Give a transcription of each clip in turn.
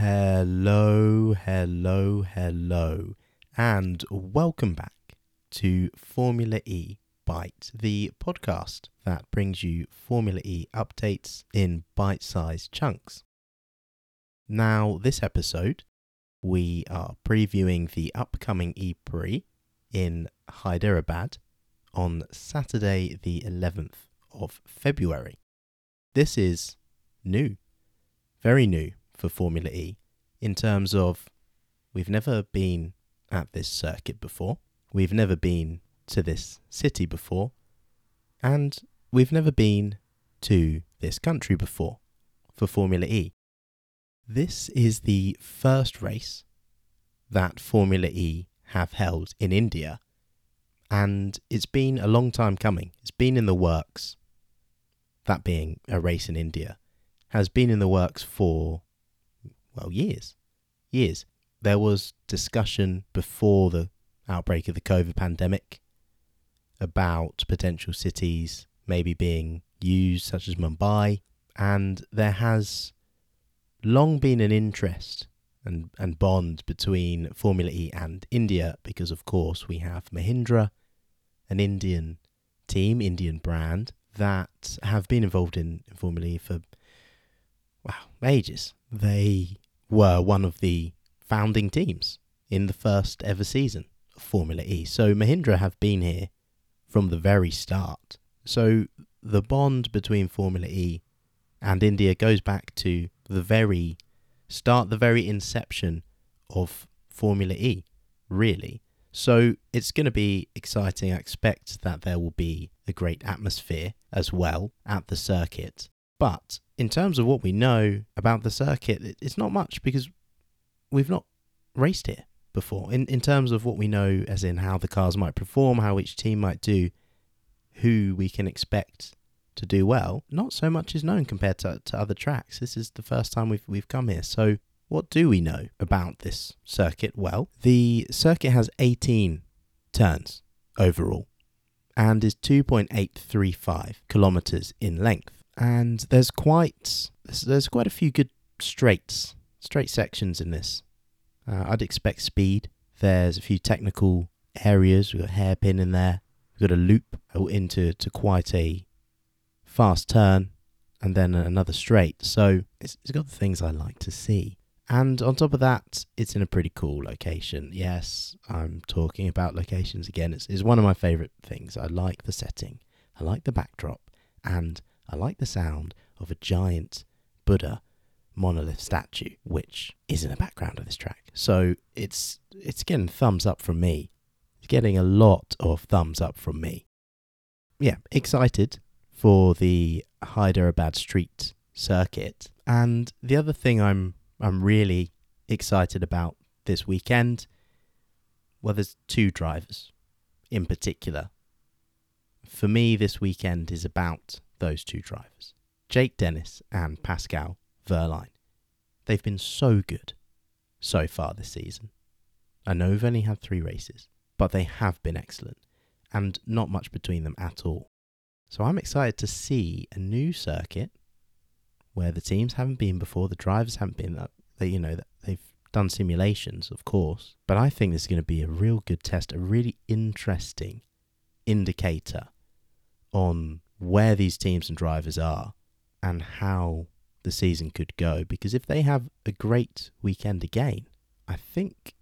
Hello, hello, hello, and welcome back to Formula E Bite, the podcast that brings you Formula E updates in bite sized chunks. Now, this episode, we are previewing the upcoming E in Hyderabad on Saturday, the 11th of February. This is new, very new for Formula E in terms of we've never been at this circuit before, we've never been to this city before, and we've never been to this country before for Formula E. This is the first race that Formula E have held in India, and it's been a long time coming. It's been in the works, that being a race in India, has been in the works for well, years. Years. There was discussion before the outbreak of the COVID pandemic about potential cities maybe being used, such as Mumbai, and there has long been an interest and, and bond between Formula E and India because, of course, we have Mahindra, an Indian team, Indian brand, that have been involved in, Formula E for, wow, ages. They were one of the founding teams in the first ever season of Formula E. So Mahindra have been here from the very start. So the bond between Formula E and India goes back to the very start, the very inception of Formula E, really. So it's going to be exciting. I expect that there will be a great atmosphere as well at the circuit. But in terms of what we know about the circuit, it's not much because we've not raced here before. In in terms of what we know, as in how the cars might perform, how each team might do, who we can expect to do well, not so much is known compared to, to other tracks. This is the first time we've we've come here. So what do we know about this circuit? Well, the circuit has 18 turns overall and is 2.835 kilometers in length and there's quite there's quite a few good straights, straight sections in this. Uh, I'd expect speed. There's a few technical areas. We've got a hairpin in there. We've got a loop into to quite a fast turn, and then another straight. So it's, it's got the things I like to see. And on top of that, it's in a pretty cool location. Yes, I'm talking about locations again. It's, it's one of my favourite things. I like the setting, I like the backdrop, and I like the sound of a giant Buddha monolith statue, which is in the background of this track. So it's it's getting thumbs up from me. It's getting a lot of thumbs up from me. Yeah, excited for the Hyderabad Street circuit. And the other thing I'm I'm really excited about this weekend, well, there's two drivers in particular. For me, this weekend is about those two drivers, Jake Dennis and Pascal Wehrlein. They've been so good so far this season. I know we've only had three races, but they have been excellent, and not much between them at all. So I'm excited to see a new circuit where the teams haven't been before, the drivers haven't been. Uh, they, you know, they've done simulations, of course, but I think this is going to be a real good test, a really interesting indicator on where these teams and drivers are and how the season could go. Because if they have a great weekend again, I think,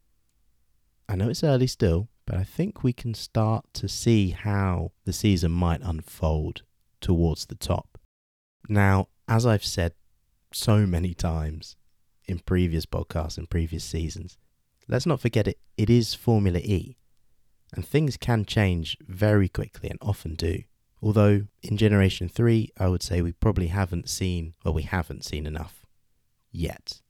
I know it's early still, but I think we can start to see how the season might unfold towards the top. Now, as I've said so many times in previous podcasts and previous seasons, let's not forget it, it is Formula E. And things can change very quickly and often do. Although in Generation 3, I would say we probably haven't seen, well, we haven't seen enough yet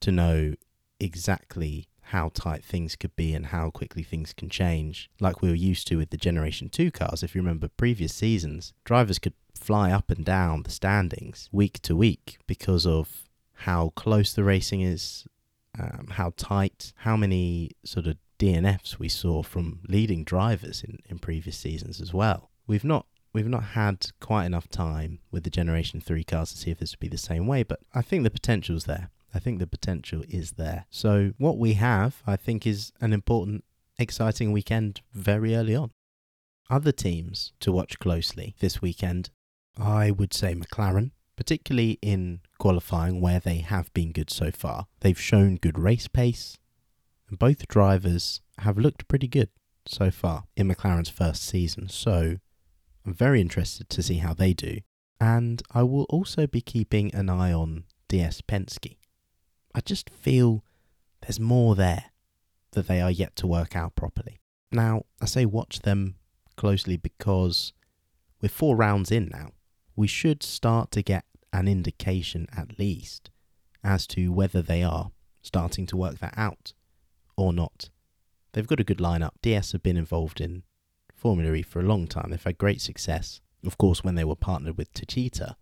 to know exactly how tight things could be and how quickly things can change, like we were used to with the Generation 2 cars. If you remember previous seasons, drivers could fly up and down the standings week to week because of how close the racing is, um, how tight, how many sort of DNFs we saw from leading drivers in, in previous seasons as well. We've not we've not had quite enough time with the Generation 3 cars to see if this would be the same way, but I think the potential's there. I think the potential is there. So, what we have, I think, is an important, exciting weekend very early on. Other teams to watch closely this weekend, I would say McLaren, particularly in qualifying where they have been good so far. They've shown good race pace, and both drivers have looked pretty good so far in McLaren's first season. So, I'm very interested to see how they do. And I will also be keeping an eye on DS Penske. I just feel there's more there that they are yet to work out properly. Now, I say watch them closely because we're four rounds in now. We should start to get an indication at least as to whether they are starting to work that out or not. They've got a good lineup. DS have been involved in Formula E for a long time. They've had great success. Of course, when they were partnered with Techeetah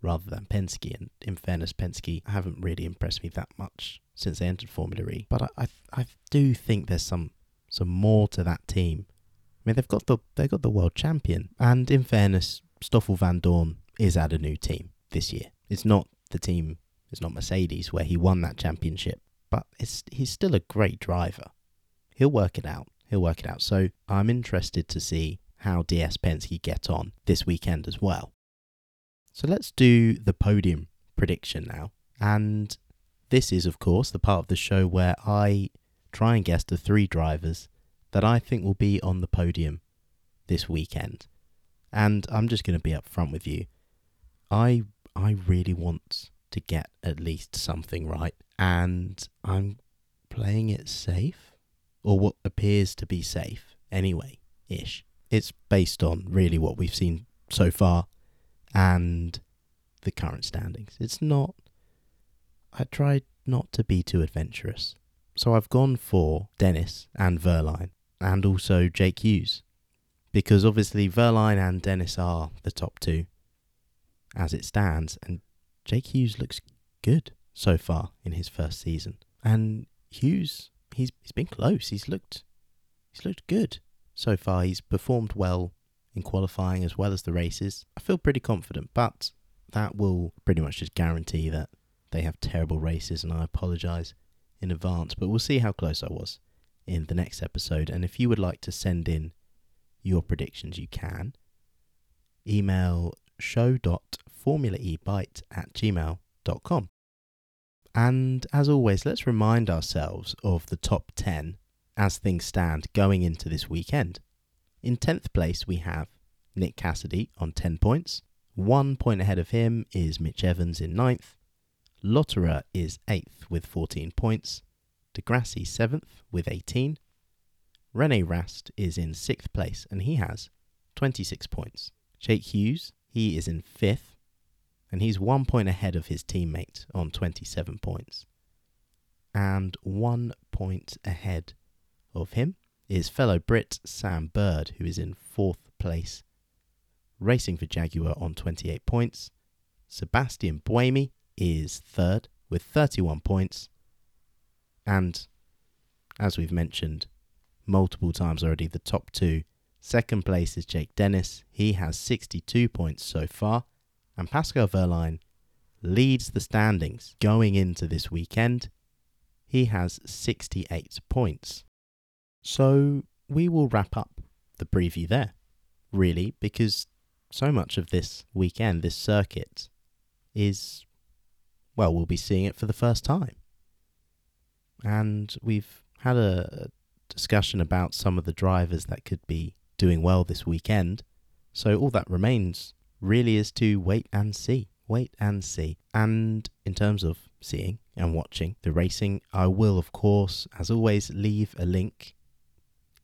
rather than Penske, and in fairness, Penske haven't really impressed me that much since they entered Formula E. But I, I, I do think there's some some more to that team. I mean, they've got the they've got the world champion, and in fairness, Stoffel Vandoorne is at a new team this year. It's not the team. It's not Mercedes where he won that championship, but it's he's still a great driver. He'll work it out. He'll work it out. So I'm interested to see how DS Penske get on this weekend as well. So let's do the podium prediction now. And this is, of course, the part of the show where I try and guess the three drivers that I think will be on the podium this weekend. And I'm just going to be upfront with you. I I really want to get at least something right, and I'm playing it safe, or what appears to be safe anyway, ish. It's based on really what we've seen so far and the current standings. It's not. I tried not to be too adventurous. So I've gone for Dennis and Wehrlein and also Jake Hughes. Because obviously Wehrlein and Dennis are the top two as it stands, and Jake Hughes looks good so far in his first season. And Hughes, he's he's been close. He's looked he's looked good so far. He's performed well in qualifying as well as the races. I feel pretty confident, but that will pretty much just guarantee that they have terrible races, and I apologise in advance. But we'll see how close I was in the next episode. And if you would like to send in your predictions, you can. Email show.formulaebite at gmail.com. And as always, let's remind ourselves of the top 10 as things stand going into this weekend. In 10th place, we have Nick Cassidy on 10 points. One point ahead of him is Mitch Evans in 9th. Lotterer is 8th with 14 points. di Grassi 7th with 18. Rene Rast is in 6th place and he has 26 points. Jake Hughes, he is in 5th and he's one point ahead of his teammate on 27 points. And one point ahead of him is fellow Brit Sam Bird, who is in fourth place, racing for Jaguar on 28 points. Sebastian Buemi is third with 31 points. And as we've mentioned multiple times already, the top two. Second place is Jake Dennis. He has 62 points so far. And Pascal Wehrlein leads the standings going into this weekend. He has 68 points. So we will wrap up the preview there, really, because so much of this weekend, this circuit, is, well, we'll be seeing it for the first time. And we've had a discussion about some of the drivers that could be doing well this weekend. So all that remains really is to wait and see. Wait and see. And in terms of seeing and watching the racing, I will, of course, as always, leave a link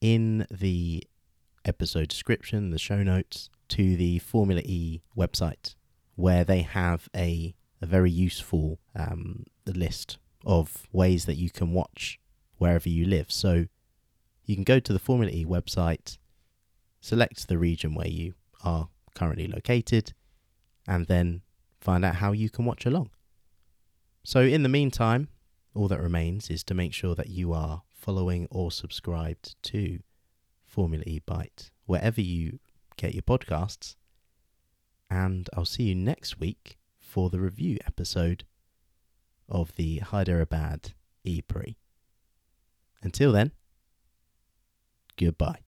in the episode description, the show notes, to the Formula E website, where they have a, a very useful um, list of ways that you can watch wherever you live. So you can go to the Formula E website, select the region where you are currently located, and then find out how you can watch along. So, in the meantime, all that remains is to make sure that you are following or subscribed to Formula E Bite wherever you get your podcasts. And I'll see you next week for the review episode of the Hyderabad E. Until then, goodbye.